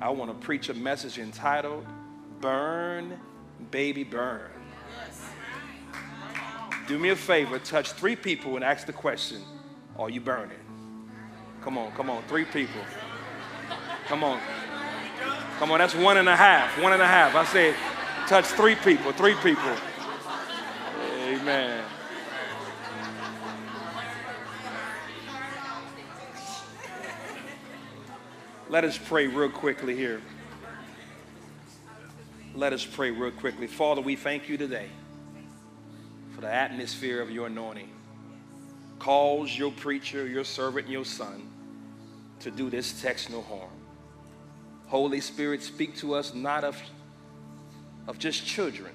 I want to preach a message entitled Burn, Baby Burn. Do me a favor, touch three people and ask the question Are you burning? Come on, come on, three people. Come on. Come on, that's one and a half. One and a half. I said, touch three people, three people. Amen. Let us pray real quickly here. Let us pray real quickly. Father, we thank you today for the atmosphere of your anointing. Cause your preacher, your servant, your son to do this text no harm. Holy Spirit, speak to us not of, of just children,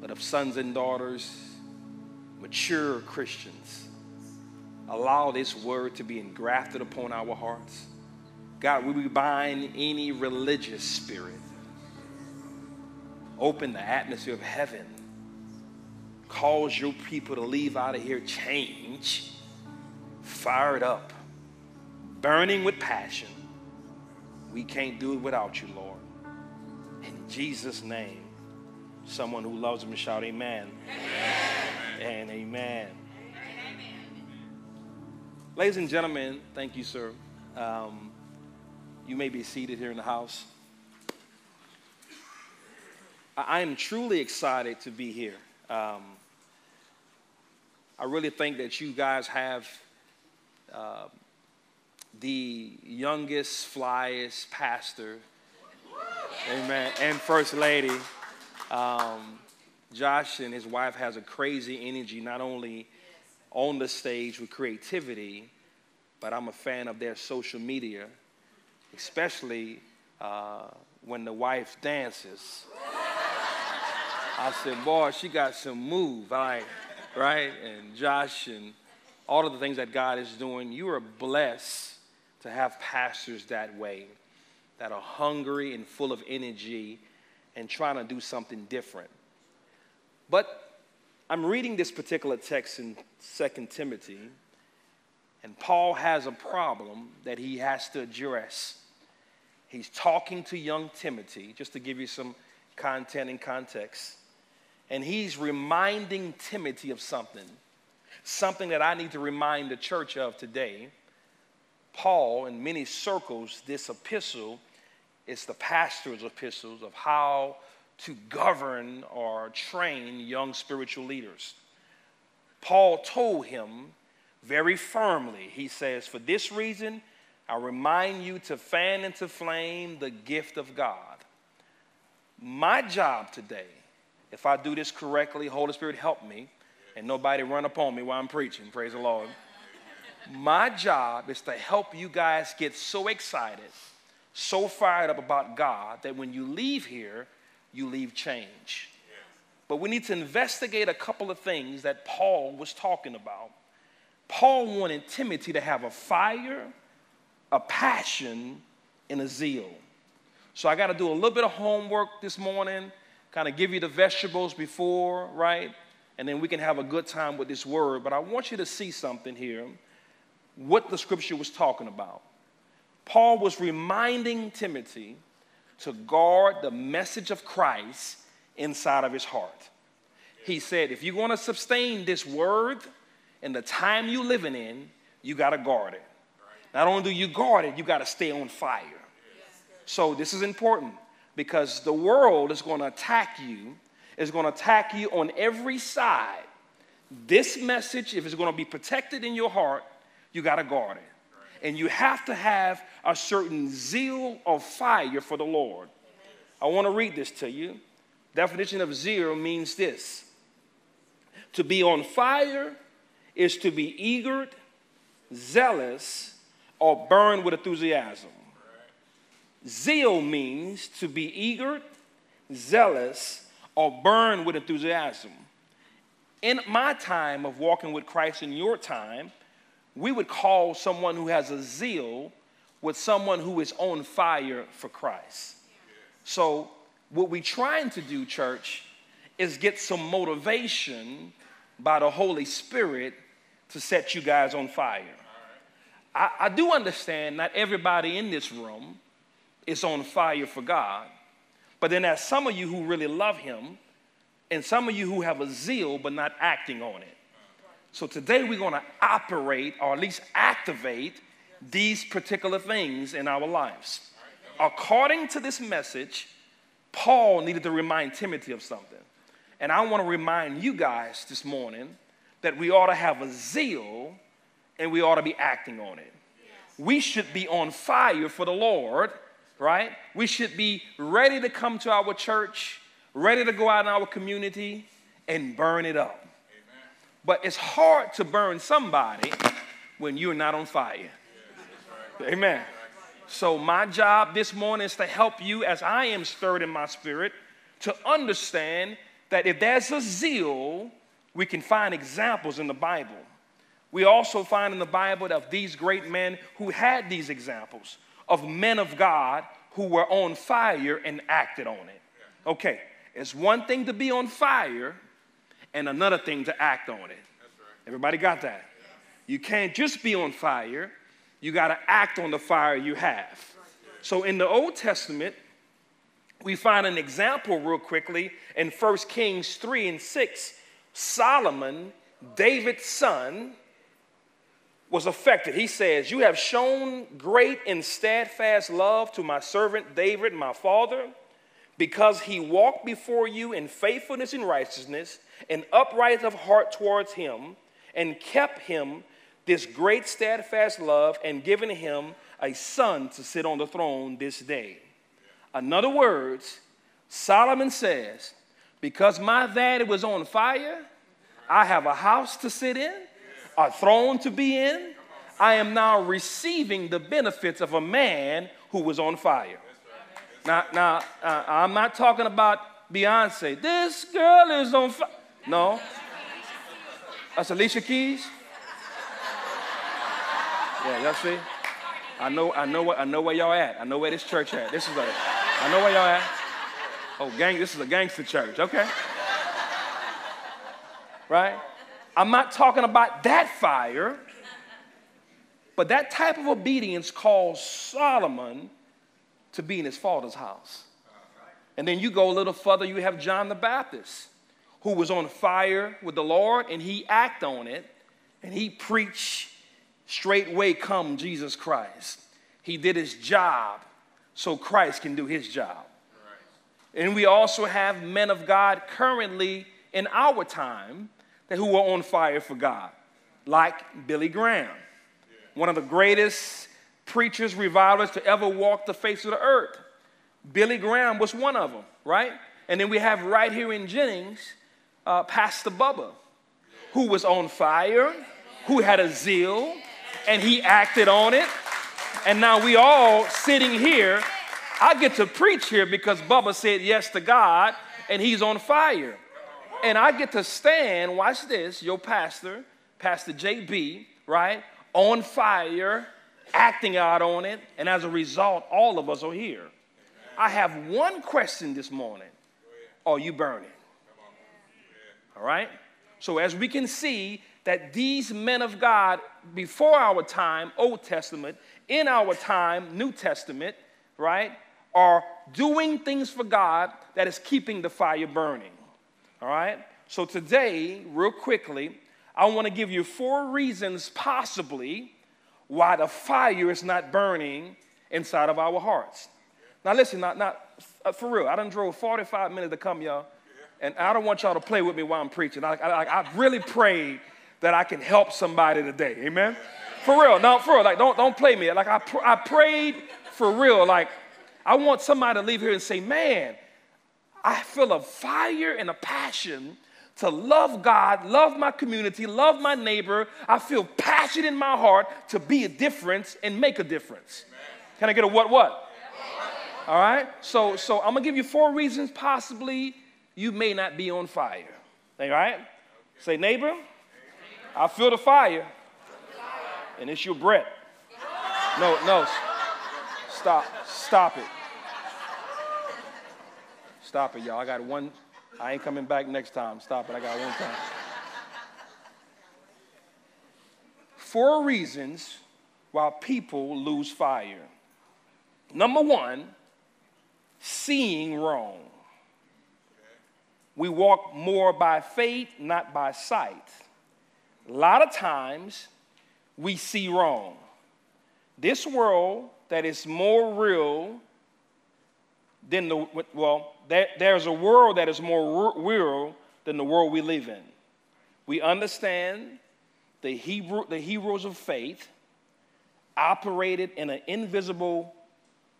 but of sons and daughters, mature Christians. Allow this word to be engrafted upon our hearts. God, we bind any religious spirit. Open the atmosphere of heaven. Cause your people to leave out of here change, fired up, burning with passion. We can't do it without you, Lord. In Jesus' name, someone who loves him shout amen. amen. And amen. amen. Ladies and gentlemen, thank you, sir. Um, you may be seated here in the house. I am truly excited to be here. Um, I really think that you guys have uh, the youngest, flyest pastor, amen, and first lady. Um, Josh and his wife has a crazy energy, not only on the stage with creativity, but I'm a fan of their social media, especially uh, when the wife dances. I said, boy, she got some move, right? right? And Josh and all of the things that God is doing. You are blessed to have pastors that way, that are hungry and full of energy and trying to do something different. But I'm reading this particular text in 2 Timothy, and Paul has a problem that he has to address. He's talking to young Timothy, just to give you some content and context, and he's reminding Timothy of something, something that I need to remind the church of today Paul, in many circles, this epistle is the pastor's epistles of how to govern or train young spiritual leaders. Paul told him very firmly, he says, For this reason, I remind you to fan into flame the gift of God. My job today, if I do this correctly, Holy Spirit help me, and nobody run upon me while I'm preaching, praise the Lord. My job is to help you guys get so excited, so fired up about God that when you leave here, you leave change. But we need to investigate a couple of things that Paul was talking about. Paul wanted Timothy to have a fire, a passion, and a zeal. So I got to do a little bit of homework this morning, kind of give you the vegetables before, right? And then we can have a good time with this word. But I want you to see something here what the scripture was talking about. Paul was reminding Timothy to guard the message of Christ inside of his heart. He said, if you're going to sustain this word in the time you're living in, you got to guard it. Not only do you guard it, you got to stay on fire. So this is important because the world is going to attack you, is going to attack you on every side. This message, if it's going to be protected in your heart, you got to guard it. And you have to have a certain zeal of fire for the Lord. I want to read this to you. Definition of zeal means this to be on fire is to be eager, zealous, or burn with enthusiasm. Zeal means to be eager, zealous, or burn with enthusiasm. In my time of walking with Christ, in your time, we would call someone who has a zeal with someone who is on fire for Christ. So, what we're trying to do, church, is get some motivation by the Holy Spirit to set you guys on fire. I, I do understand not everybody in this room is on fire for God. But then there's some of you who really love Him, and some of you who have a zeal but not acting on it. So today we're going to operate or at least activate these particular things in our lives. According to this message, Paul needed to remind Timothy of something. And I want to remind you guys this morning that we ought to have a zeal and we ought to be acting on it. We should be on fire for the Lord, right? We should be ready to come to our church, ready to go out in our community and burn it up. But it's hard to burn somebody when you're not on fire. Amen. So, my job this morning is to help you as I am stirred in my spirit to understand that if there's a zeal, we can find examples in the Bible. We also find in the Bible of these great men who had these examples of men of God who were on fire and acted on it. Okay, it's one thing to be on fire and another thing to act on it. Everybody got that? You can't just be on fire you got to act on the fire you have. So in the Old Testament, we find an example real quickly in 1 Kings 3 and 6. Solomon, David's son, was affected. He says, You have shown great and steadfast love to my servant David, my father, because he walked before you in faithfulness and righteousness and upright of heart towards him, and kept him this great steadfast love and given him a son to sit on the throne this day. In other words, Solomon says, Because my daddy was on fire, I have a house to sit in, a throne to be in. I am now receiving the benefits of a man who was on fire. Now, now uh, I'm not talking about Beyonce. This girl is on fire. No. That's Alicia Keys. Yeah, y'all see? I know, I know, I know where y'all at. I know where this church at. This is a, I know where y'all at. Oh, gang, this is a gangster church. Okay. Right? I'm not talking about that fire, but that type of obedience caused Solomon to be in his father's house. And then you go a little further, you have John the Baptist, who was on fire with the Lord, and he acted on it, and he preached straightway come Jesus Christ. He did his job so Christ can do his job. And we also have men of God currently in our time that who were on fire for God, like Billy Graham, one of the greatest preachers, revivalists to ever walk the face of the earth. Billy Graham was one of them, right? And then we have right here in Jennings, uh, Pastor Bubba, who was on fire, who had a zeal, and he acted on it. And now we all sitting here. I get to preach here because Bubba said yes to God and he's on fire. And I get to stand, watch this, your pastor, Pastor JB, right, on fire, acting out on it. And as a result, all of us are here. I have one question this morning Are you burning? All right? So, as we can see, that these men of God before our time, Old Testament, in our time, New Testament, right, are doing things for God that is keeping the fire burning. All right? So today, real quickly, I want to give you four reasons possibly why the fire is not burning inside of our hearts. Now listen, not, not uh, for real. I done drove 45 minutes to come, y'all, and I don't want y'all to play with me while I'm preaching. I, I, I really prayed that I can help somebody today. Amen. For real. No, for real. Like, don't, don't play me. Like, I, pr- I prayed for real. Like, I want somebody to leave here and say, man, I feel a fire and a passion to love God, love my community, love my neighbor. I feel passion in my heart to be a difference and make a difference. Can I get a what what? All right. So so I'm gonna give you four reasons possibly you may not be on fire. All right. Say neighbor, I feel the fire, and it's your breath. No, no. Stop. Stop it. Stop it, y'all. I got one. I ain't coming back next time. Stop it. I got one time. Four reasons why people lose fire. Number one, seeing wrong. We walk more by faith, not by sight. A lot of times we see wrong. This world that is more real than the, well, there, there's a world that is more real than the world we live in. We understand the, Hebrew, the heroes of faith operated in an invisible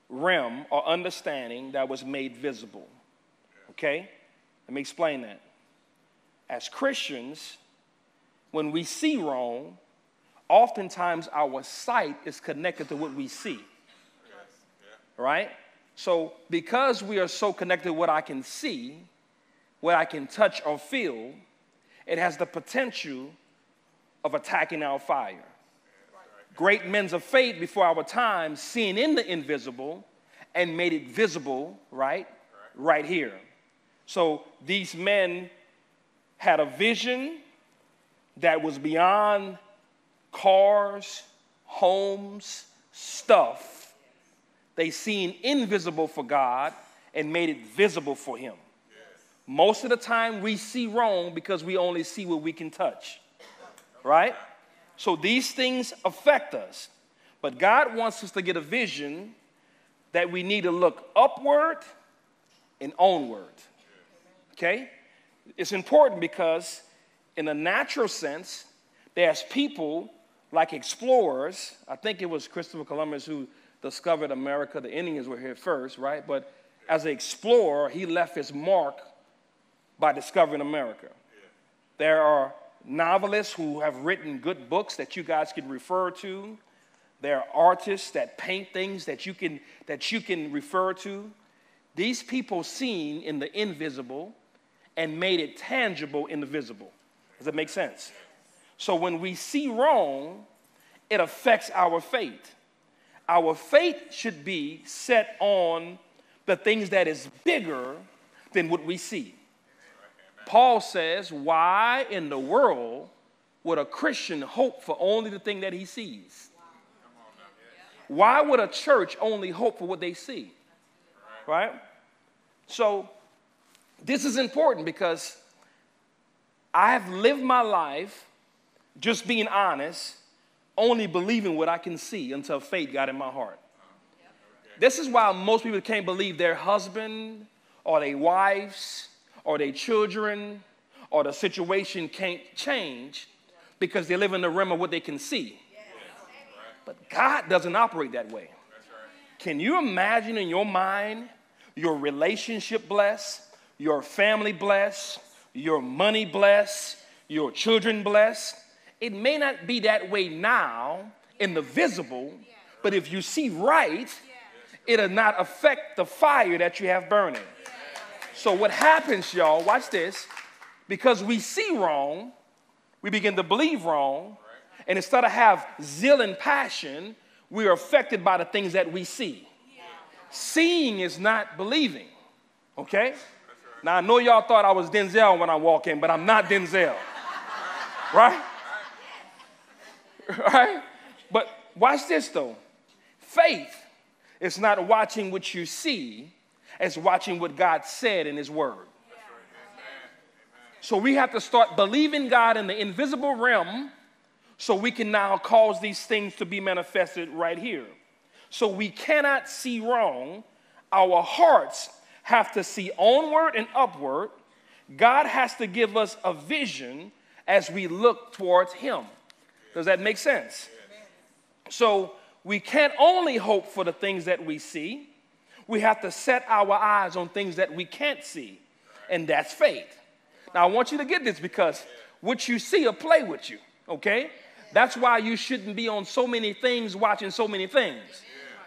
realm or understanding that was made visible. Okay? Let me explain that. As Christians, when we see wrong, oftentimes our sight is connected to what we see. Right? So, because we are so connected what I can see, what I can touch or feel, it has the potential of attacking our fire. Great men of faith before our time, seeing in the invisible and made it visible, right? Right here. So these men had a vision that was beyond cars, homes, stuff. They seen invisible for God and made it visible for Him. Most of the time, we see wrong because we only see what we can touch, right? So these things affect us. But God wants us to get a vision that we need to look upward and onward. Okay? It's important because, in a natural sense, there's people like explorers. I think it was Christopher Columbus who discovered America. The Indians were here first, right? But as an explorer, he left his mark by discovering America. There are novelists who have written good books that you guys can refer to. There are artists that paint things that you can, that you can refer to. These people seen in the invisible and made it tangible in the visible. Does that make sense? So when we see wrong, it affects our faith. Our faith should be set on the things that is bigger than what we see. Paul says, Why in the world would a Christian hope for only the thing that he sees? Why would a church only hope for what they see? Right? So, this is important because I have lived my life just being honest, only believing what I can see until faith got in my heart. This is why most people can't believe their husband or their wives or their children or the situation can't change because they live in the realm of what they can see. But God doesn't operate that way. Can you imagine in your mind your relationship blessed, your family blessed, your money blessed, your children blessed? It may not be that way now in the visible, but if you see right, it'll not affect the fire that you have burning. So, what happens, y'all, watch this, because we see wrong, we begin to believe wrong, and instead of have zeal and passion, we are affected by the things that we see. Seeing is not believing, okay? Now, I know y'all thought I was Denzel when I walk in, but I'm not Denzel, right? Right? But watch this though. Faith is not watching what you see, it's watching what God said in His Word. So we have to start believing God in the invisible realm so we can now cause these things to be manifested right here. So we cannot see wrong. Our hearts have to see onward and upward. God has to give us a vision as we look towards Him. Does that make sense? So we can't only hope for the things that we see, we have to set our eyes on things that we can't see, and that's faith. Now, I want you to get this because what you see will play with you, okay? That's why you shouldn't be on so many things watching so many things.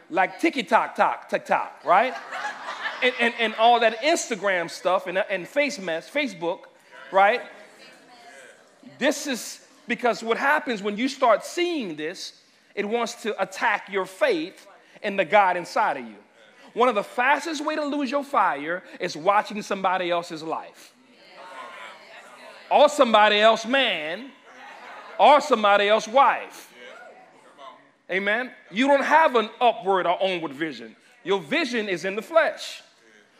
Like ticky tock tock, TikTok, right? And, and, and all that Instagram stuff and, and face mess, Facebook, right? This is because what happens when you start seeing this, it wants to attack your faith in the God inside of you. One of the fastest way to lose your fire is watching somebody else's life. Or somebody else man, or somebody else wife. Amen. You don't have an upward or onward vision. Your vision is in the flesh.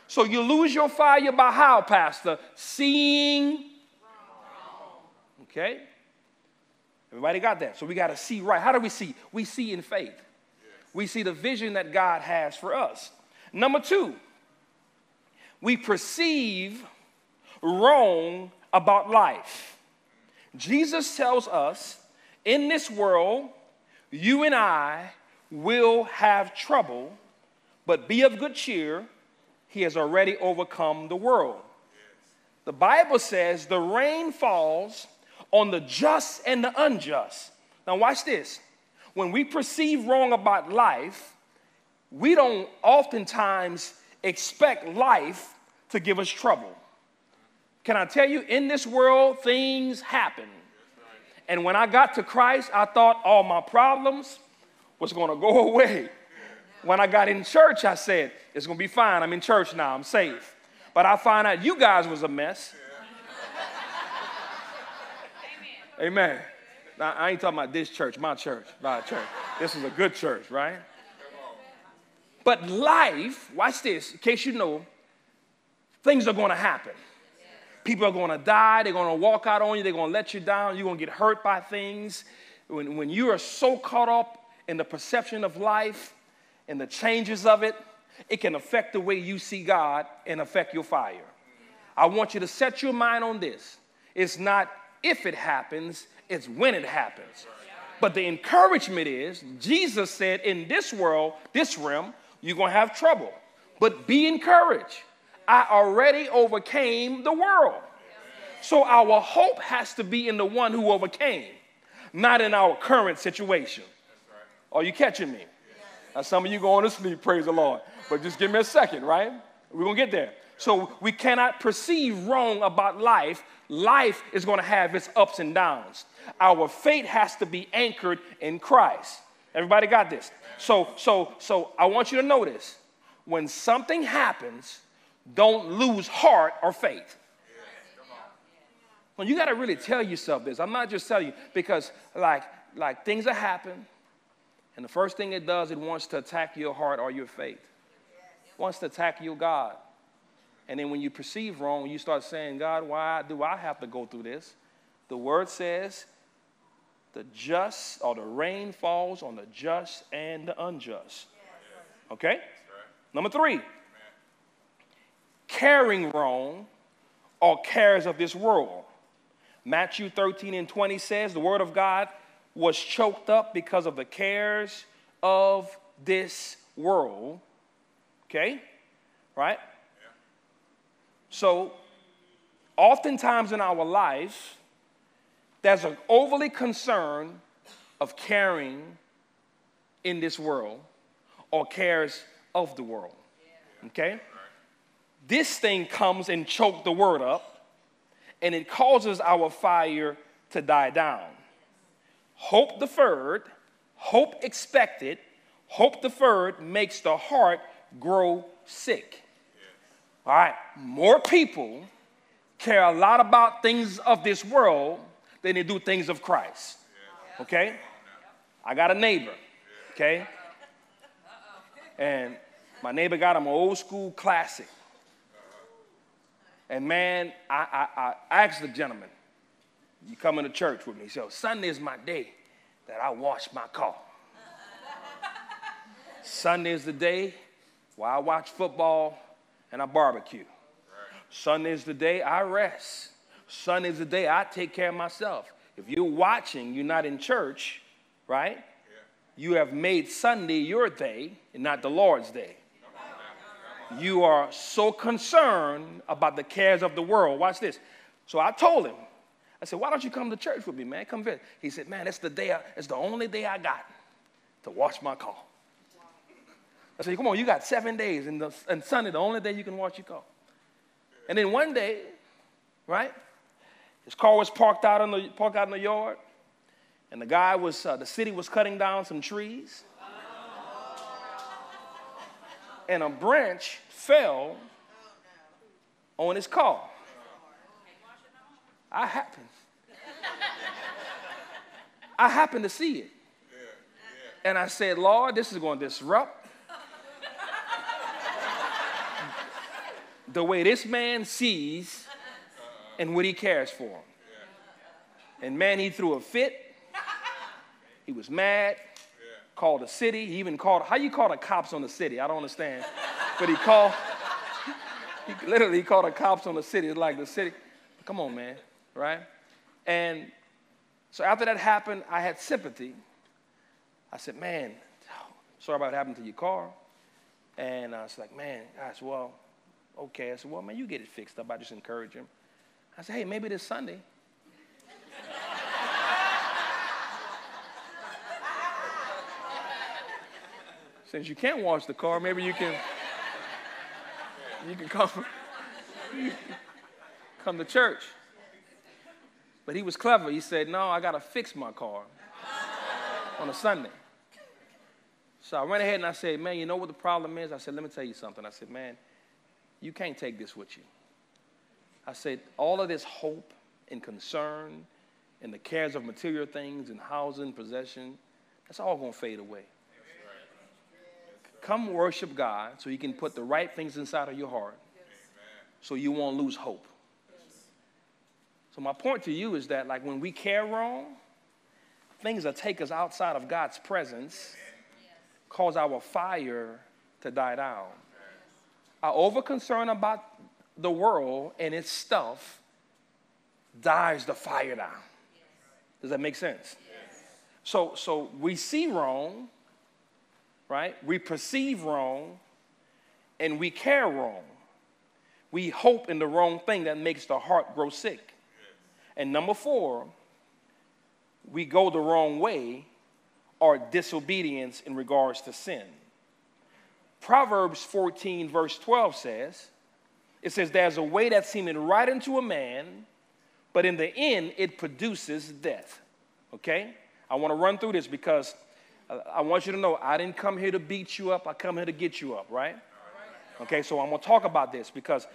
So you lose your fire by how, Pastor? Seeing. Okay? Everybody got that? So we got to see right. How do we see? We see in faith. We see the vision that God has for us. Number two, we perceive wrong about life. Jesus tells us in this world, you and I will have trouble, but be of good cheer. He has already overcome the world. The Bible says the rain falls on the just and the unjust. Now, watch this. When we perceive wrong about life, we don't oftentimes expect life to give us trouble. Can I tell you, in this world, things happen. And when I got to Christ, I thought all my problems was going to go away. When I got in church, I said, it's going to be fine. I'm in church now. I'm safe. But I find out you guys was a mess. Amen. Now, I ain't talking about this church, my church, my church. This is a good church, right? But life, watch this, in case you know, things are going to happen. People are going to die. They're going to walk out on you. They're going to let you down. You're going to get hurt by things. When, when you are so caught up in the perception of life and the changes of it, it can affect the way you see God and affect your fire. I want you to set your mind on this. It's not if it happens, it's when it happens. But the encouragement is Jesus said, in this world, this realm, you're going to have trouble. But be encouraged. I already overcame the world. So our hope has to be in the one who overcame, not in our current situation. Are you catching me? Now, some of you going to sleep, praise the Lord. But just give me a second, right? We're going to get there. So we cannot perceive wrong about life. Life is going to have its ups and downs. Our faith has to be anchored in Christ. Everybody got this? So, so, so I want you to notice when something happens, don't lose heart or faith. Well, you got to really tell yourself this. I'm not just telling you because, like, like things that happen, and the first thing it does, it wants to attack your heart or your faith. It wants to attack your God. And then when you perceive wrong, you start saying, God, why do I have to go through this? The word says, the just or the rain falls on the just and the unjust. Okay? Number three, caring wrong or cares of this world. Matthew 13 and 20 says the word of God was choked up because of the cares of this world. Okay? Right? So, oftentimes in our life, there's an overly concern of caring in this world or cares of the world. Okay? This thing comes and choke the word up, and it causes our fire to die down. Hope deferred, hope expected, hope deferred makes the heart grow sick. All right, more people care a lot about things of this world than they do things of Christ. Okay? I got a neighbor, okay? And my neighbor got him an old school classic. And man, I, I, I asked the gentleman, you coming to church with me? So oh, Sunday is my day that I wash my car. Sunday is the day where I watch football and I barbecue. Sunday is the day I rest. Sunday is the day I take care of myself. If you're watching, you're not in church, right? You have made Sunday your day and not the Lord's day. You are so concerned about the cares of the world. Watch this. So I told him, I said, why don't you come to church with me, man? Come visit. He said, man, it's the day, I, it's the only day I got to wash my car. I said, come on, you got seven days, and, the, and Sunday, the only day you can wash your car. And then one day, right, his car was parked out in the, parked out in the yard, and the guy was, uh, the city was cutting down some trees. And a branch fell on his car. I happened. I happened to see it. And I said, Lord, this is going to disrupt the way this man sees and what he cares for. And man, he threw a fit. He was mad, called the city. He even called, how you call the cops on the city? I don't understand. But he called, he literally called the cops on the city. It's like the city, come on, man, right? And so after that happened, I had sympathy. I said, man, sorry about what happened to your car. And I was like, man, said, well, okay. I said, well, man, you get it fixed up. I just encourage him. I said, hey, maybe this Sunday. Since you can't wash the car, maybe you can you can come come to church. But he was clever. He said, No, I gotta fix my car on a Sunday. So I went ahead and I said, Man, you know what the problem is? I said, Let me tell you something. I said, Man, you can't take this with you. I said, All of this hope and concern and the cares of material things and housing, possession, that's all gonna fade away. Come worship God so He can put the right things inside of your heart so you won't lose hope. So, my point to you is that, like, when we care wrong, things that take us outside of God's presence cause our fire to die down. Our over concern about the world and its stuff dies the fire down. Does that make sense? So, so we see wrong, right? We perceive wrong and we care wrong. We hope in the wrong thing that makes the heart grow sick. And number four, we go the wrong way or disobedience in regards to sin. Proverbs 14, verse 12 says, it says, There's a way that seemeth right unto a man, but in the end it produces death. Okay? I want to run through this because uh, I want you to know I didn't come here to beat you up, I come here to get you up, right? Okay, so I'm gonna talk about this because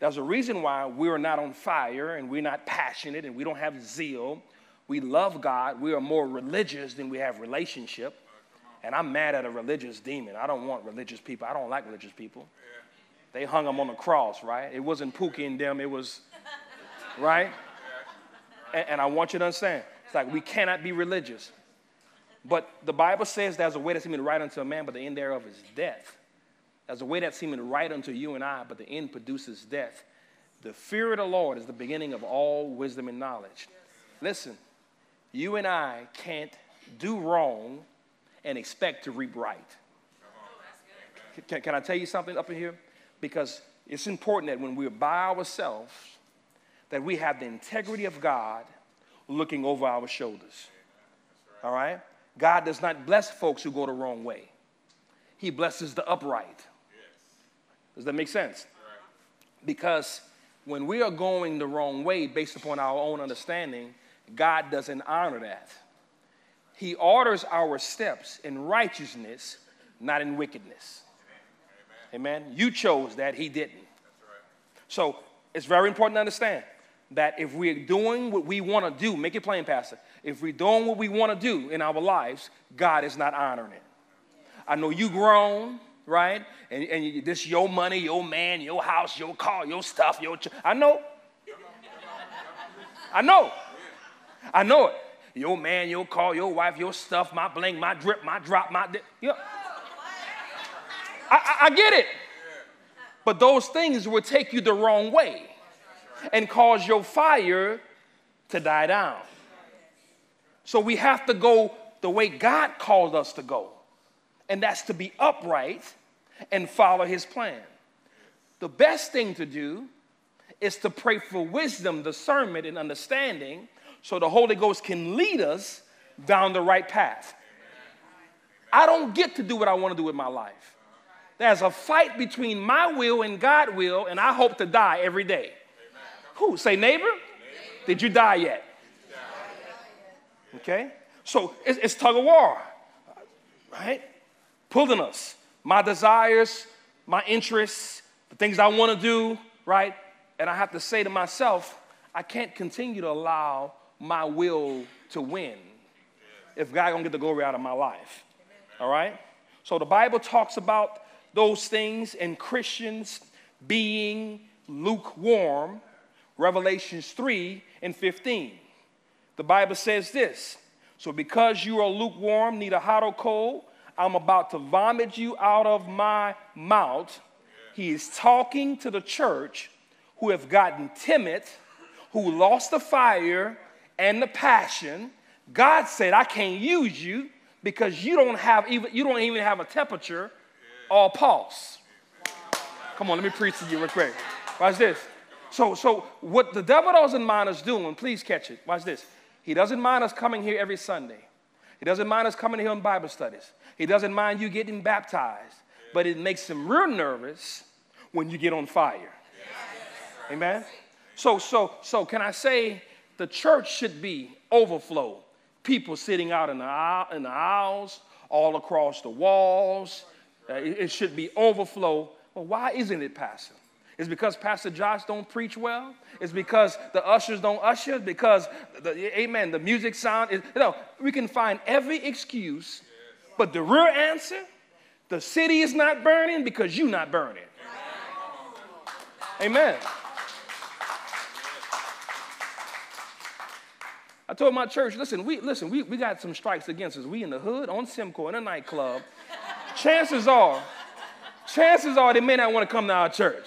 there's a reason why we're not on fire and we're not passionate and we don't have zeal. We love God, we are more religious than we have relationship. And I'm mad at a religious demon. I don't want religious people. I don't like religious people. They hung them on the cross, right? It wasn't Pookie and them, it was, right? And, and I want you to understand it's like we cannot be religious. But the Bible says there's a way that seemeth right unto a man, but the end thereof is death. There's a way that seemeth right unto you and I, but the end produces death. The fear of the Lord is the beginning of all wisdom and knowledge. Listen, you and I can't do wrong and expect to reap right. Can, can I tell you something up in here? Because it's important that when we're by ourselves, that we have the integrity of God looking over our shoulders. All right? God does not bless folks who go the wrong way. He blesses the upright. Does that make sense? Because when we are going the wrong way based upon our own understanding, God doesn't honor that. He orders our steps in righteousness, not in wickedness. Amen. You chose that, He didn't. So it's very important to understand that if we're doing what we want to do, make it plain, Pastor. If we're doing what we want to do in our lives, God is not honoring it. I know you grown, right? And, and this your money, your man, your house, your car, your stuff, your. Ch- I know. I know. I know it. Your man, your car, your wife, your stuff, my bling, my drip, my drop, my. Di- yeah. I, I, I get it. But those things will take you the wrong way and cause your fire to die down. So we have to go the way God called us to go, and that's to be upright and follow his plan. The best thing to do is to pray for wisdom, discernment, and understanding so the Holy Ghost can lead us down the right path. I don't get to do what I want to do with my life. There's a fight between my will and God will, and I hope to die every day. Who? Say, neighbor? neighbor. Did you die yet? Okay? So it's, it's tug of war, right? Pulling us. My desires, my interests, the things I want to do, right? And I have to say to myself, I can't continue to allow my will to win if God gonna get the glory out of my life. All right? So the Bible talks about those things, and Christians being lukewarm, Revelations 3 and 15. The Bible says this So, because you are lukewarm, neither hot or cold, I'm about to vomit you out of my mouth. He is talking to the church who have gotten timid, who lost the fire and the passion. God said, I can't use you because you don't have even you don't even have a temperature or a pulse. Come on, let me preach to you real quick. Watch this. So, so what the devil doesn't mind us doing, please catch it. Watch this. He doesn't mind us coming here every Sunday. He doesn't mind us coming here on Bible studies. He doesn't mind you getting baptized. But it makes him real nervous when you get on fire. Amen. So, so, so can I say the church should be overflow? People sitting out in the, aisle, in the aisles, all across the walls. Uh, it, should be overflow. Well, why isn't it, Pastor? It's because Pastor Josh don't preach well. It's because the ushers don't usher. Because, the, amen, the music sound is, you know, we can find every excuse. But the real answer, the city is not burning because you're not burning. Amen. I told my church, listen, we listen, we, we got some strikes against us. We in the hood, on Simcoe, in a nightclub. chances are, chances are they may not want to come to our church.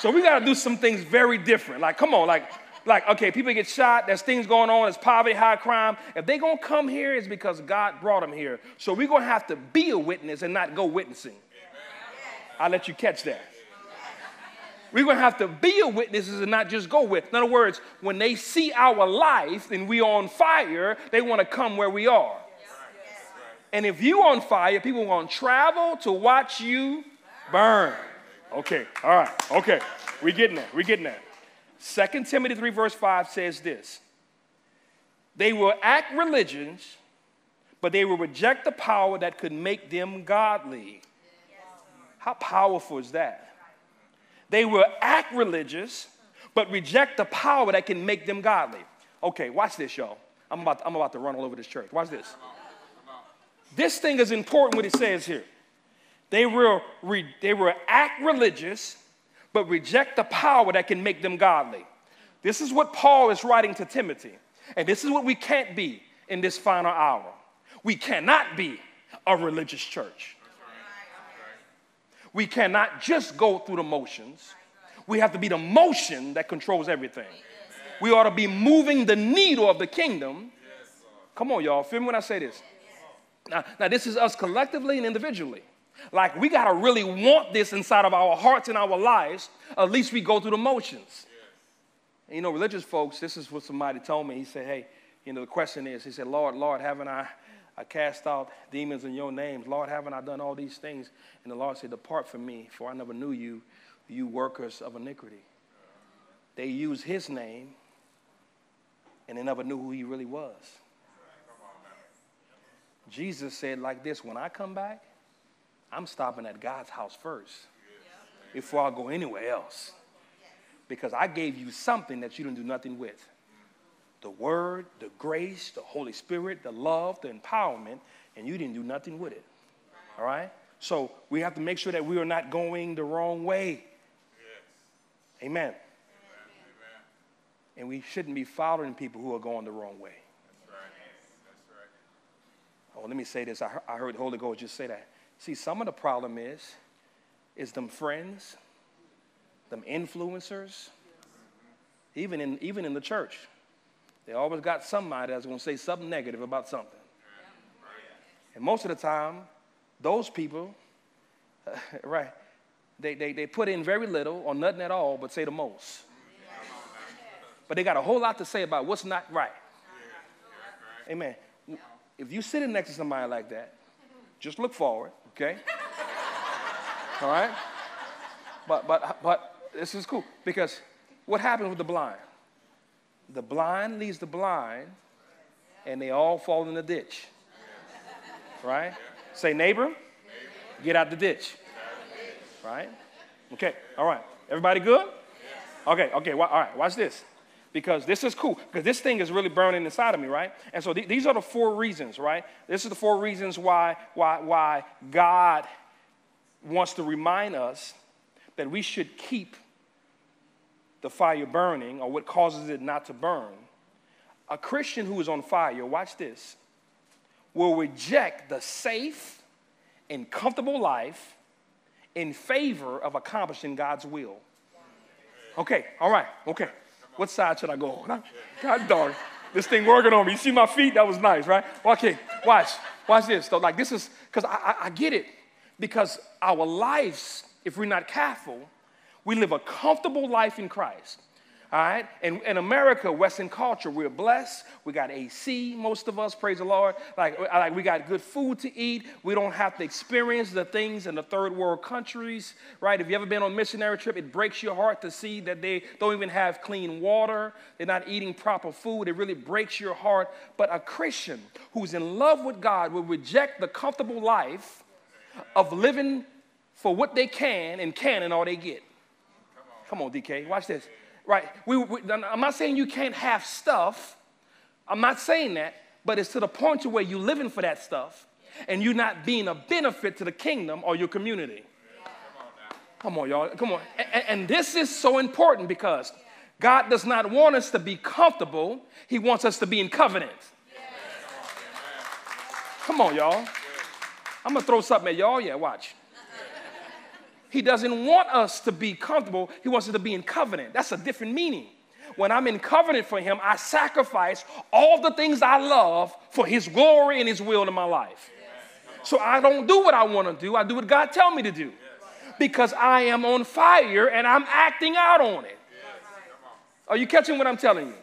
So we got to do some things very different. Like, come on, like, like, okay, people get shot, there's things going on, there's poverty, high crime. If they're going to come here, it's because God brought them here. So going to have to be a witness and not go witnessing. I'll let you catch that. We're going to have to be a witnesses and not just go with. In other words, when they see our life and we're on fire, they want to come where we are. And if you on fire, people want to travel to watch you burn. Okay, all right, okay. We're getting there. We're getting there. 2 Timothy 3, verse 5 says this They will act religions, but they will reject the power that could make them godly. How powerful is that? They will act religious, but reject the power that can make them godly. Okay, watch this, y'all. I'm about, I'm about to run all over this church. Watch this. This thing is important what it says here. They will, re, they will act religious, but reject the power that can make them godly. This is what Paul is writing to Timothy. And this is what we can't be in this final hour. We cannot be a religious church. We cannot just go through the motions. We have to be the motion that controls everything. We ought to be moving the needle of the kingdom. Come on, y'all. Feel me when I say this. Now, now this is us collectively and individually. Like, we got to really want this inside of our hearts and our lives. At least we go through the motions. And, you know, religious folks, this is what somebody told me. He said, hey, you know, the question is, he said, Lord, Lord, haven't I I cast out demons in your names. Lord, haven't I done all these things? And the Lord said, Depart from me, for I never knew you, you workers of iniquity. They used his name, and they never knew who he really was. Jesus said like this when I come back, I'm stopping at God's house first before I go anywhere else. Because I gave you something that you didn't do nothing with the word, the grace, the Holy Spirit, the love, the empowerment, and you didn't do nothing with it. All right? So we have to make sure that we are not going the wrong way. Yes. Amen. Amen. And we shouldn't be following people who are going the wrong way. That's right. That's right. Oh, let me say this. I heard, I heard the Holy Ghost just say that. See, some of the problem is, is them friends, them influencers, even in, even in the church. They always got somebody that's going to say something negative about something. And most of the time, those people, right, they, they, they put in very little or nothing at all, but say the most. But they got a whole lot to say about what's not right. Amen. If you're sitting next to somebody like that, just look forward, okay? all right? But, but, but this is cool because what happens with the blind? The blind leads the blind, and they all fall in the ditch. Right? Say, neighbor, get out the ditch. Right? Okay, all right. Everybody good? Okay, okay, all right, watch this. Because this is cool, because this thing is really burning inside of me, right? And so th- these are the four reasons, right? This is the four reasons why, why, why God wants to remind us that we should keep the fire burning or what causes it not to burn, a Christian who is on fire, watch this, will reject the safe and comfortable life in favor of accomplishing God's will. Okay, all right, okay. What side should I go on? God darn, this thing working on me. You see my feet? That was nice, right? Okay, watch, watch this. So, like, this is, because I, I, I get it. Because our lives, if we're not careful, we live a comfortable life in Christ. All right? And in America, Western culture, we're blessed. We got AC, most of us, praise the Lord. Like, like we got good food to eat. We don't have to experience the things in the third world countries, right? If you ever been on a missionary trip, it breaks your heart to see that they don't even have clean water. They're not eating proper food. It really breaks your heart. But a Christian who's in love with God will reject the comfortable life of living for what they can and can and all they get. Come on, DK, watch this right? We, we, I'm not saying you can't have stuff. I'm not saying that, but it's to the point to where you're living for that stuff and you're not being a benefit to the kingdom or your community. Come on, y'all. Come on. And, and, this is so important because God does not want us to be comfortable, He wants us to be in covenant. Come on, y'all. I'm going to throw something at y'all. Yeah, watch. He doesn't want us to be comfortable, He wants us to be in covenant. That's a different meaning. When I'm in covenant for Him, I sacrifice all the things I love for His glory and His will in my life. So I don't do what I want to do, I do what God tell me to do. Because I am on fire and I'm acting out on it. Are you catching what I'm telling you?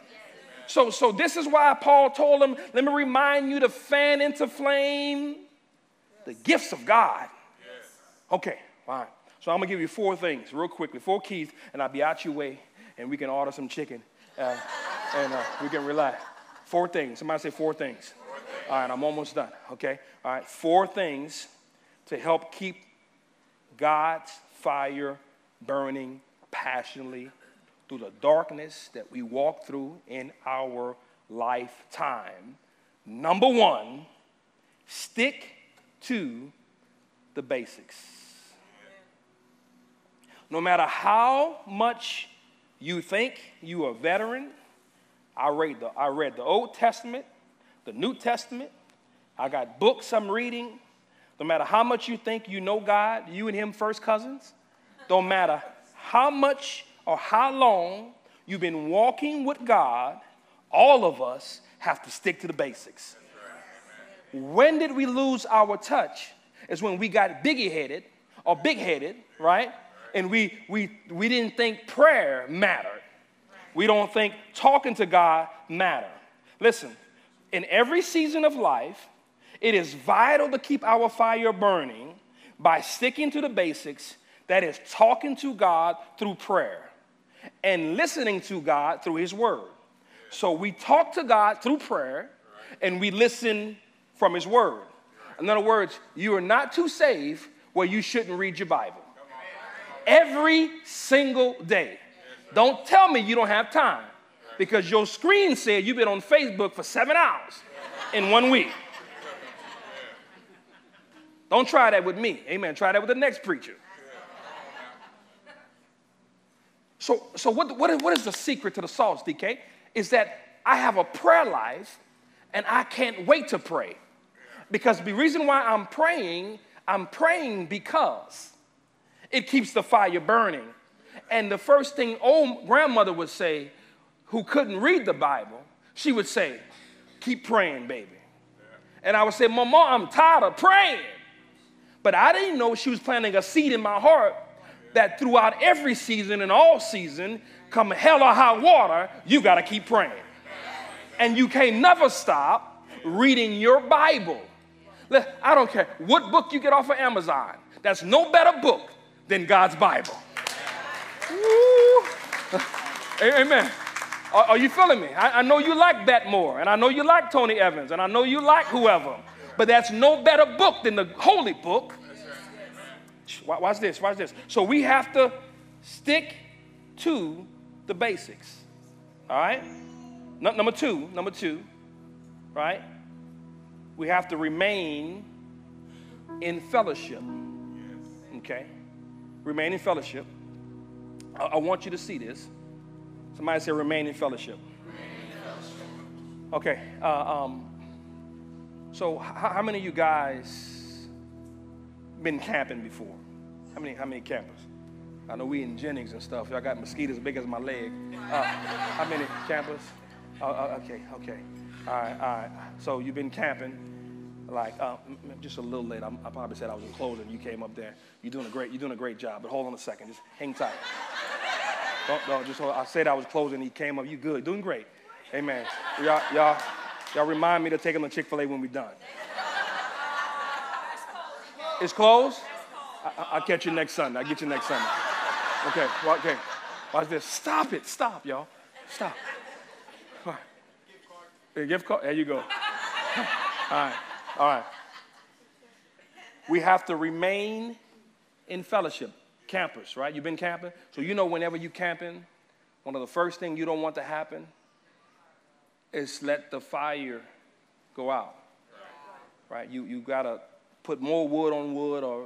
So, so this is why Paul told him, let me remind you to fan into flame the gifts of God. Okay, fine. So I'm gonna give you four things real quickly, four keys, and I'll be out your way, and we can order some chicken, uh, and uh, we can relax. Four things. Somebody say four things. four things. All right, I'm almost done. Okay. All right, four things to help keep God's fire burning passionately through the darkness that we walk through in our lifetime. Number one, stick to the basics. No matter how much you think you are a veteran, I read, the, I read the Old Testament, the New Testament, I got books I'm reading. No matter how much you think you know God, you and Him first cousins, don't matter how much or how long you've been walking with God, all of us have to stick to the basics. When did we lose our touch? Is when we got biggy headed or big headed, right? And we, we, we didn't think prayer mattered. We don't think talking to God mattered. Listen, in every season of life, it is vital to keep our fire burning by sticking to the basics that is, talking to God through prayer and listening to God through His Word. So we talk to God through prayer and we listen from His Word. In other words, you are not too saved where you shouldn't read your Bible every single day. Don't tell me you don't have time because your screen said you've been on Facebook for seven hours in one week. Don't try that with me. Amen. Try that with the next preacher. So, so what, what, is, what is the secret to the sauce, DK? Is that I have a prayer life and I can't wait to pray. Because the reason why I'm praying, I'm praying because it keeps the fire burning. And the first thing old grandmother would say, who couldn't read the Bible, she would say, Keep praying, baby. And I would say, Mama, I'm tired of praying. But I didn't know she was planting a seed in my heart that throughout every season and all season, come hell or high water, you got to keep praying. And you can't never stop reading your Bible. I don't care what book you get off of Amazon. That's no better book than God's Bible. Amen. Are, are, you feeling me? I, I know you like that more, and I know you like Tony Evans, and I know you like whoever, but that's no better book than the holy book. Watch this, watch this. So we have to stick to the basics. All right? Number two, number two, right? We have to remain in fellowship. Okay? Remain in fellowship. I, I want you to see this. Somebody say, remain in fellowship. Okay. Uh, um, so, how, how many of you guys been camping before? How many? How many campers? I know we in Jennings and stuff. Y'all got mosquitoes big as my leg. Uh, how many campers? Uh, uh, okay, okay. All right, all right. So you've been camping, like uh, just a little late. I'm, i probably said I was in closing. You came up there. You're doing a great. You're doing a great job. But hold on a second. Just hang tight. don't, don't, just hold, I said I was closing. He came up. You good? Doing great. Amen. Y'all, y'all, y'all remind me to take him to Chick Fil A when we're done. It's closed. I, will catch you next Sunday. I'll get you next Sunday. Okay, well, okay. Watch this. Stop it. Stop, y'all. Stop. All right. gift card. There you go. All right. All right. We have to remain in fellowship. Campers, right? You've been camping? So you know whenever you camping, one of the first things you don't want to happen is let the fire go out. Right? You, you got to put more wood on wood or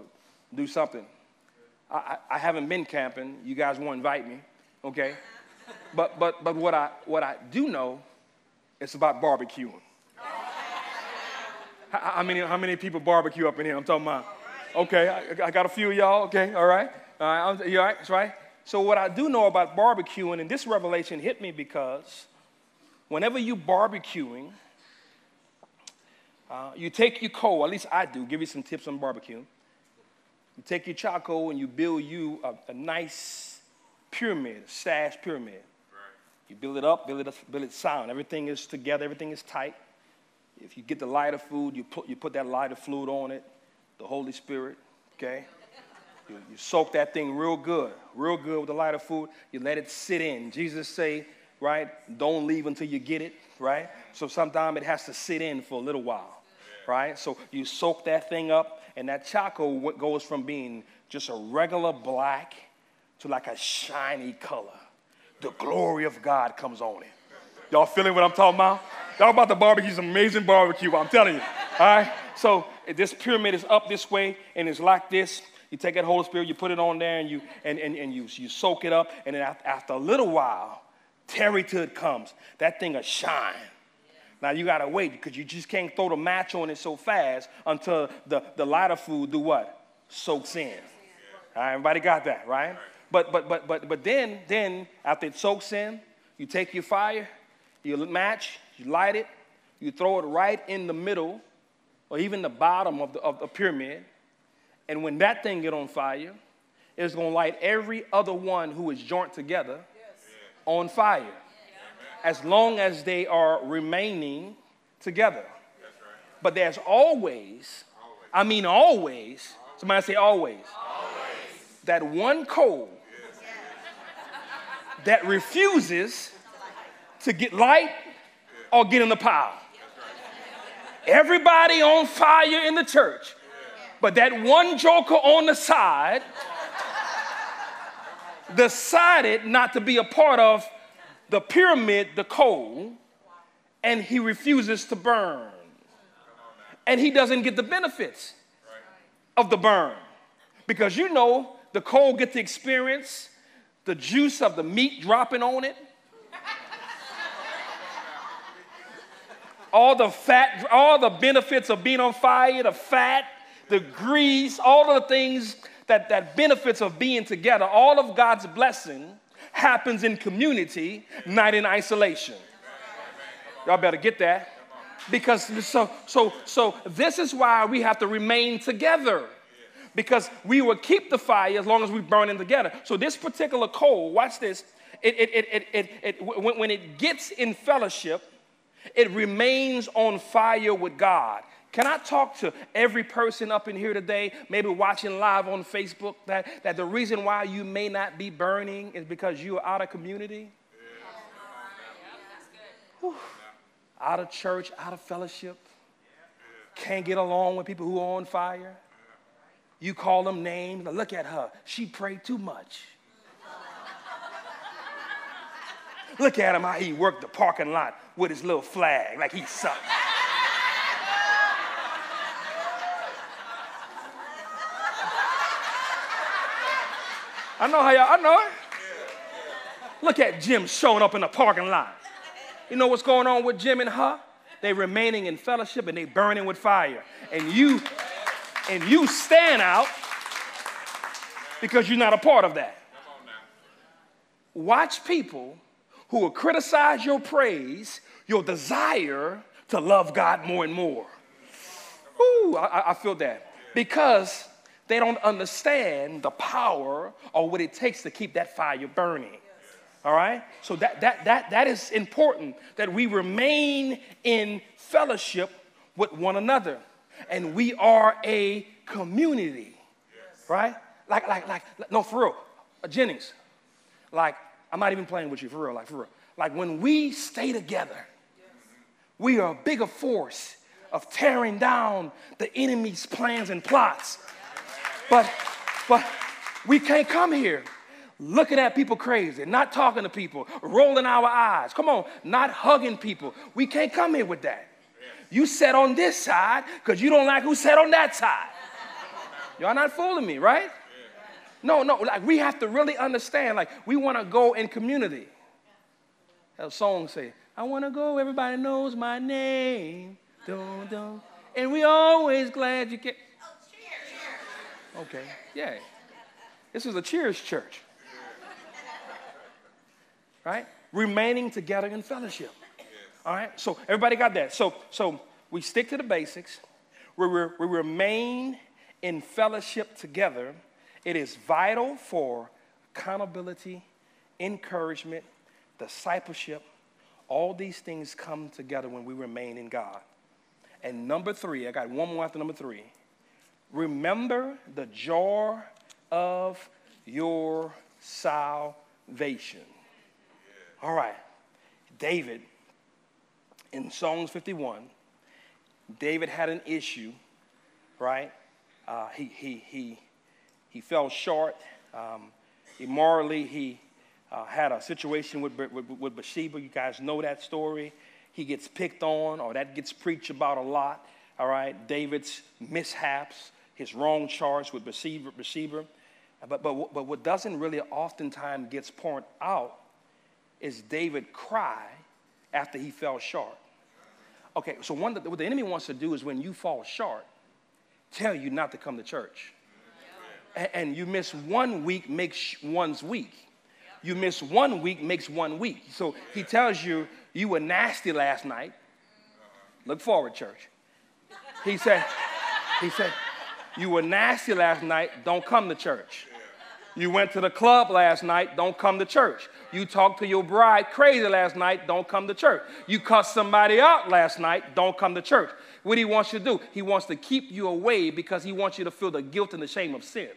do something. I, I haven't been camping. You guys won't invite me, okay? But, but, but what, I, what I do know is about barbecuing. How, many, how many people barbecue up in here? I'm talking about. Okay, I, I got a few of y'all. Okay, all right. All right, you all right? That's right. So, what I do know about barbecuing, and this revelation hit me because whenever you barbecuing, uh, you take your coal, at least I do, give you some tips on barbecue. You take your charcoal and you build you a, a nice pyramid, a sash pyramid. Right. You build it up, build it, up, build it sound. Everything is together, everything is tight. If you get the lighter food, you put, you put that lighter fluid on it, the Holy Spirit, okay? You, you soak that thing real good, real good with the lighter food. You let it sit in. Jesus say, right, don't leave until you get it, right? So sometimes it has to sit in for a little while, right? So you soak that thing up, and that charcoal goes from being just a regular black to like a shiny color. The glory of God comes on it. Y'all feeling what I'm talking about? Y'all about the barbecue, it's amazing barbecue, I'm telling you. All right? So this pyramid is up this way and it's like this. You take that Holy Spirit, you put it on there, and you and, and, and you, you soak it up, and then after, a little while, terrytood comes. That thing will shine. Now you gotta wait because you just can't throw the match on it so fast until the, the lighter food do what? Soaks in. All right, everybody got that, right? But but but but but then then after it soaks in, you take your fire, you match, you light it, you throw it right in the middle or even the bottom of the, of the pyramid. And when that thing get on fire, it's gonna light every other one who is joined together on fire as long as they are remaining together. But there's always, I mean always, somebody say always, that one coal that refuses to get light or get in the pile. Everybody on fire in the church, but that one joker on the side decided not to be a part of the pyramid the coal and he refuses to burn. And he doesn't get the benefits of the burn. Because you know, the coal gets the experience the juice of the meat dropping on it. All the fat, all the benefits of being on fire, the fat, the grease, all the things that, that benefits of being together, all of God's blessing happens in community, not in isolation. Y'all better get that. Because so so so this is why we have to remain together. Because we will keep the fire as long as we burn it together. So this particular coal, watch this, it, it, it, it, it, it when it gets in fellowship, it remains on fire with God. Can I talk to every person up in here today, maybe watching live on Facebook, that, that the reason why you may not be burning is because you are out of community? Out of church, out of fellowship. Can't get along with people who are on fire. You call them names. Look at her. She prayed too much. Look at him how he worked the parking lot with his little flag like he sucked. I know how y'all, I know it. Look at Jim showing up in the parking lot. You know what's going on with Jim and her? They remaining in fellowship and they burning with fire. And you and you stand out because you're not a part of that. Watch people who will criticize your praise, your desire to love God more and more. Ooh, I, I feel that. Because they don't understand the power or what it takes to keep that fire burning. All right? So that, that, that, that is important that we remain in fellowship with one another. And we are a community. Right? Like, like, like, no, for real. Jennings, like, I'm not even playing with you, for real, like, for real. Like, when we stay together, we are a bigger force of tearing down the enemy's plans and plots. But, but we can't come here looking at people crazy, not talking to people, rolling our eyes. Come on, not hugging people. We can't come here with that. You sat on this side because you don't like who sat on that side. Y'all not fooling me, right? No, no, like we have to really understand, like we want to go in community. That song say, I want to go, everybody knows my name. Dun, dun. And we always glad you can. Okay, yeah. This is a cheers church. Right? Remaining together in fellowship. All right? So everybody got that. So so we stick to the basics. We, we, we remain in fellowship together. It is vital for accountability, encouragement, discipleship. All these things come together when we remain in God. And number three, I got one more after number three. Remember the joy of your salvation. All right. David, in Psalms 51, David had an issue, right? Uh, he, he, he, he fell short. Um, immorally, he uh, had a situation with, with, with Bathsheba. You guys know that story. He gets picked on, or that gets preached about a lot. All right, David's mishaps, his wrong charge with Bathsheba. Bathsheba. But, but, but what doesn't really oftentimes gets pointed out is David cry after he fell short. Okay, so one, what the enemy wants to do is when you fall short, tell you not to come to church. And, you miss one week makes one's week. You miss one week makes one week. So he tells you, you were nasty last night. Look forward, church. He said, he said, you were nasty last night, don't come to church. You went to the club last night, don't come to church. You talked to your bride crazy last night, don't come to church. You cussed somebody out last night, don't come to church. What he wants you to do, he wants to keep you away because he wants you to feel the guilt and the shame of sin.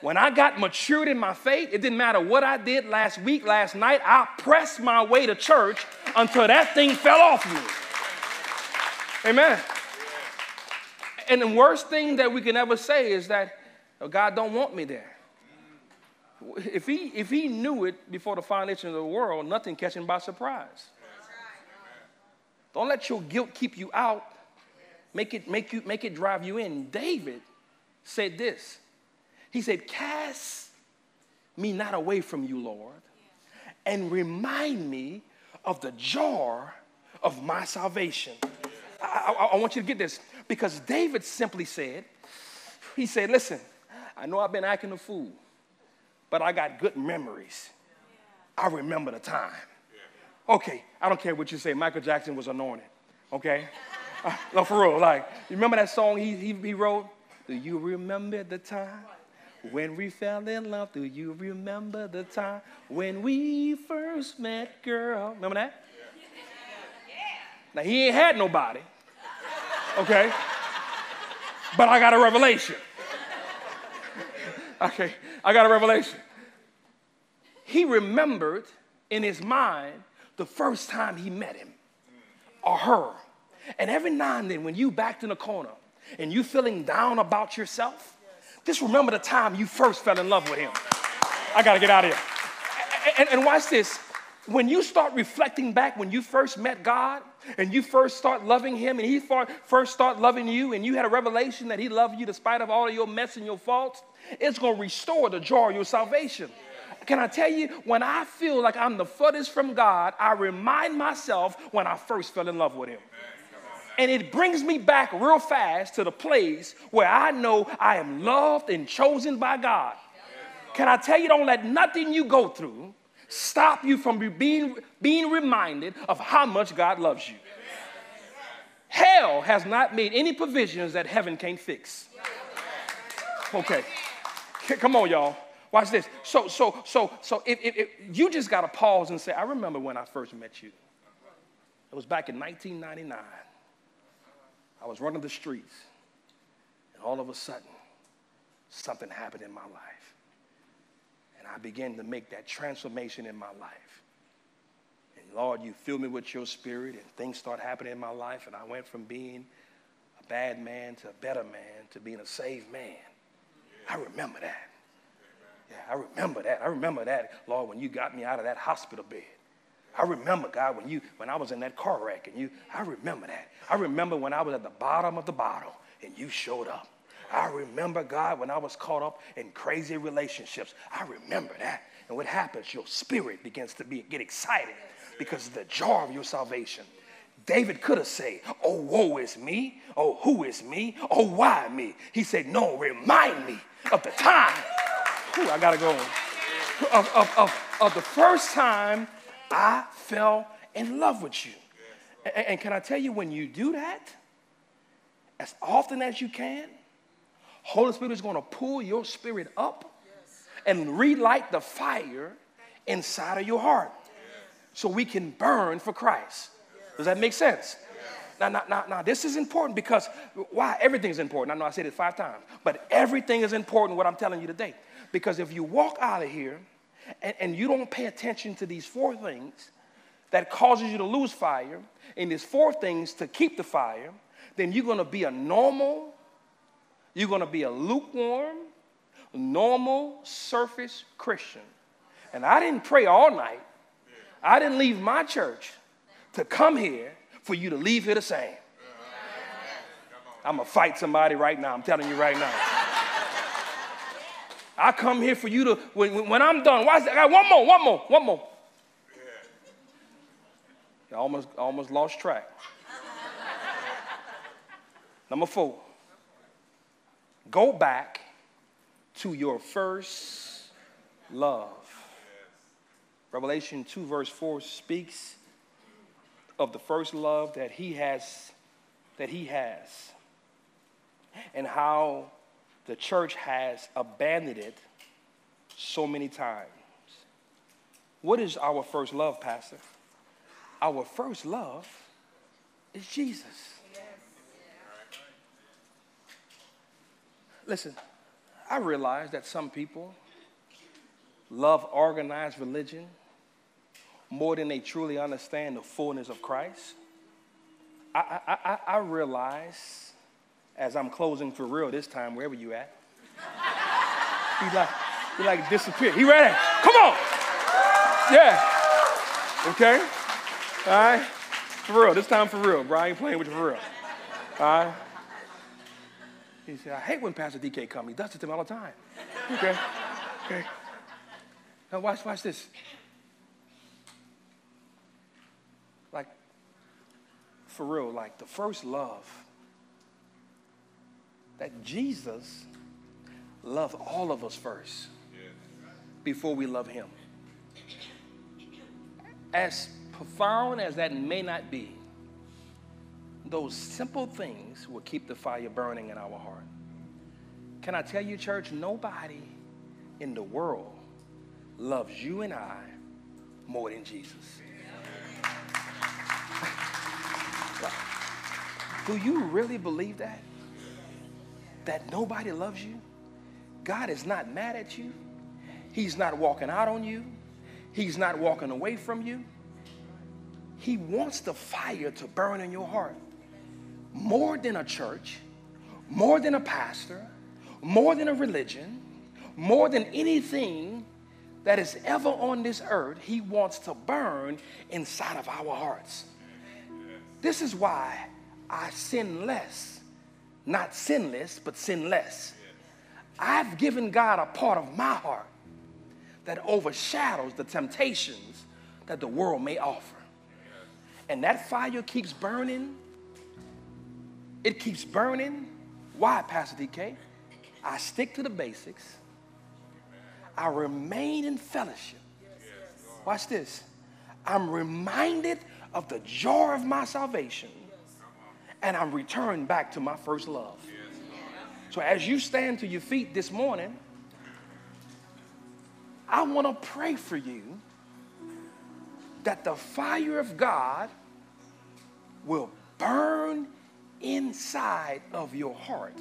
When I got matured in my faith, it didn't matter what I did last week, last night, I pressed my way to church until that thing fell off me. Amen. And the worst thing that we can ever say is that oh, God don't want me there. If he, if he knew it before the foundation of the world, nothing catch him by surprise. Don't let your guilt keep you out. Make it, make, you, make it drive you in. David said this. He said, Cast me not away from you, Lord, and remind me of the jar of my salvation. I, I, I want you to get this because David simply said, He said, Listen, I know I've been acting a fool but I got good memories. I remember the time. Okay, I don't care what you say. Michael Jackson was anointed. Okay? No, for real. Like, you remember that song he, he, he wrote? Do you remember the time when we fell in love? Do you remember the time when we first met, girl? Remember that? Now, he ain't had nobody. Okay? But I got a revelation. Okay, I got a revelation. He remembered in his mind the first time he met him or her. And every now and then, when you backed in a corner and you feeling down about yourself, just remember the time you first fell in love with him. I got to get out of here. And, and, watch this. When you start reflecting back when you first met God and you first start loving him and he first start loving you and you had a revelation that he loved you despite of all of your mess and your faults, it's to restore the joy of your salvation. can I tell you, when I feel like I'm the furthest from God, I remind myself when I first fell in love with Him. And it brings me back real fast to the place where I know I am loved and chosen by God. Can I tell you, don't let nothing you go through stop you from being, being reminded of how much God loves you. Hell has not made any provisions that heaven can't fix. Okay. Come on, y'all. Watch this. So, so, so, so if, if, if you just got to pause and say, I remember when I first met you. It was back in 1999. I was running the streets, and all of a sudden, something happened in my life. And I began to make that transformation in my life. And Lord, you fill me with your spirit, and things start happening in my life, and I went from being a bad man to a better man to being a saved man. I remember that. Yeah, I remember that. I remember that, Lord, when you got me out of that hospital bed. I remember, God, when you when I was in that car wreck and you, I remember that. I remember when I was at the bottom of the bottle and you showed up. I remember, God, when I was caught up in crazy relationships. I remember that. And what happens? Your spirit begins to be, get excited because of the joy of your salvation. David could have said, Oh, woe is me. Oh, who is me? Oh, why me? He said, No, remind me of the time. Ooh, I got to go. Of, of, of, of the first time I fell in love with you. And, and can I tell you, when you do that, as often as you can, Holy Spirit is going to pull your spirit up and relight the fire inside of your heart so we can burn for Christ. Does that make sense? Now, now, now, now, this is important because why? Everything's important. I know I said it five times, but everything is important what I'm telling you today. Because if you walk out of here and, and you don't pay attention to these four things that causes you to lose fire, and these four things to keep the fire, then you're going to be a normal, you're going to be a lukewarm, normal surface Christian. And I didn't pray all night. I didn't leave my church to come here for you to leave here the same. I'm going to fight somebody right now. I'm telling you right now. I come here for you to, when, when I'm done, watch that. I got one more, one more, one more. I almost, almost lost track. Number four, go back to your first love. Revelation 2, verse 4 speaks of the first love that he has, that he has, and how the church has abandoned it so many times. What is our first love, Pastor? Our first love is Jesus. Listen, I realize that some people love organized religion more than they truly understand the fullness of Christ. I, I, I, I realize as I'm closing for real this time, wherever you at. He like, he like disappear. He ready? Come on. Yeah. Okay. All right. For real. This time for real, bro. I ain't playing with you for real. All right. He said, I hate when Pastor DK come. He does it to me all the time. Okay. Okay. Now watch, watch this. Like, for real, like the first love that Jesus loved all of us first before we love him. As profound as that may not be, those simple things will keep the fire burning in our heart. Can I tell you, church, nobody in the world loves you and I more than Jesus. Do you really believe that? That nobody loves you, God is not mad at you. He's not walking out on you. He's not walking away from you. He wants the fire to burn in your heart more than a church, more than a pastor, more than a religion, more than anything that is ever on this earth. He wants to burn inside of our hearts. This is why I sin less not sinless, but sinless. I've given God a part of my heart that overshadows the temptations that the world may offer. And that fire keeps burning. It keeps burning. Why, Pastor DK? I stick to the basics. I remain in fellowship. Watch this. I'm reminded of the joy of my salvation, and I'm returned back to my first love. So, as you stand to your feet this morning, I want to pray for you that the fire of God will burn inside of your heart.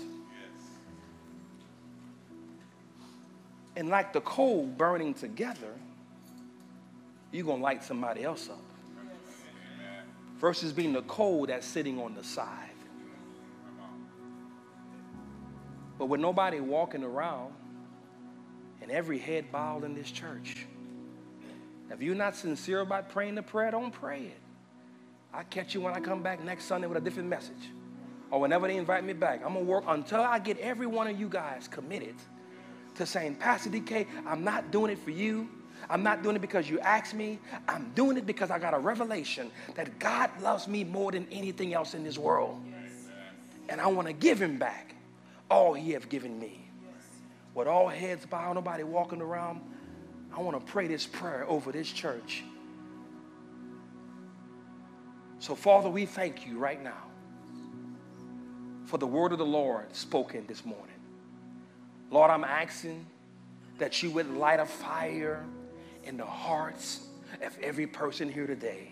And like the coal burning together, you're going to light somebody else up. Versus being the coal that's sitting on the side. But with nobody walking around and every head bowed in this church, if you're not sincere about praying the prayer, don't pray it. I'll catch you when I come back next Sunday with a different message. Or whenever they invite me back. I'm going to work until I get every one of you guys committed to saying, Pastor DK, I'm not doing it for you. I'm not doing it because you asked me. I'm doing it because I got a revelation that God loves me more than anything else in this world. And I want to give him back all he have given me. With all heads bowed, nobody walking around, I want to pray this prayer over this church. So, Father, we thank you right now for the word of the Lord spoken this morning. Lord, I'm asking that you would light a fire in the hearts of every person here today.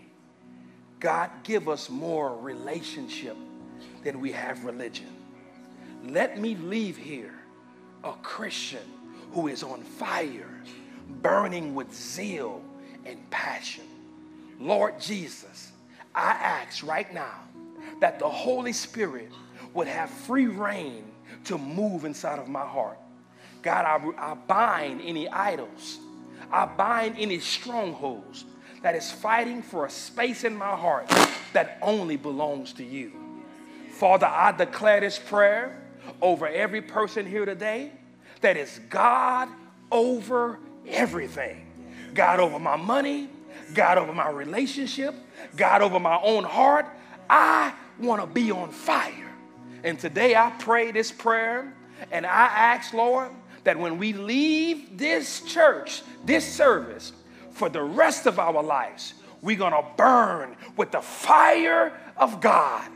God, give us more relationship than we have religion. Let me leave here a Christian who is on fire, burning with zeal and passion. Lord Jesus, I ask right now that the Holy Spirit would have free rein to move inside of my heart. God, I, I bind any idols, I bind any strongholds that is fighting for a space in my heart that only belongs to you. Father, I declare this prayer over every person here today that is God over everything. God over my money, God over my relationship, God over my own heart. I want to be on fire. And today I pray this prayer and I ask, Lord, that when we leave this church, this service, for the rest of our lives, we're to burn with the fire of God.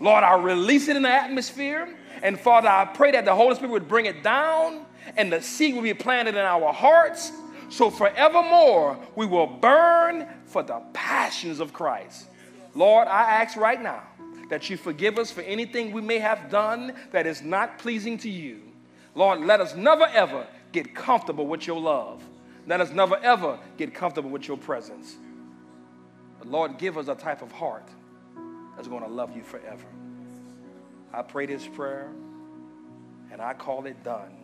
Lord, I release it in the atmosphere. And Father, I pray that the Holy Spirit would bring it down and the seed will be planted in our hearts. So forevermore, we will burn for the passions of Christ. Lord, I ask right now that you forgive us for anything we may have done that is not pleasing to you. Lord, let us never ever get comfortable with your love. Let us never ever get comfortable with your presence. But Lord, give us a type of heart that's going to love you forever. I pray this prayer and I call it done.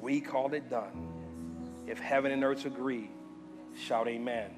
We call it done. If heaven and earth agree, shout amen.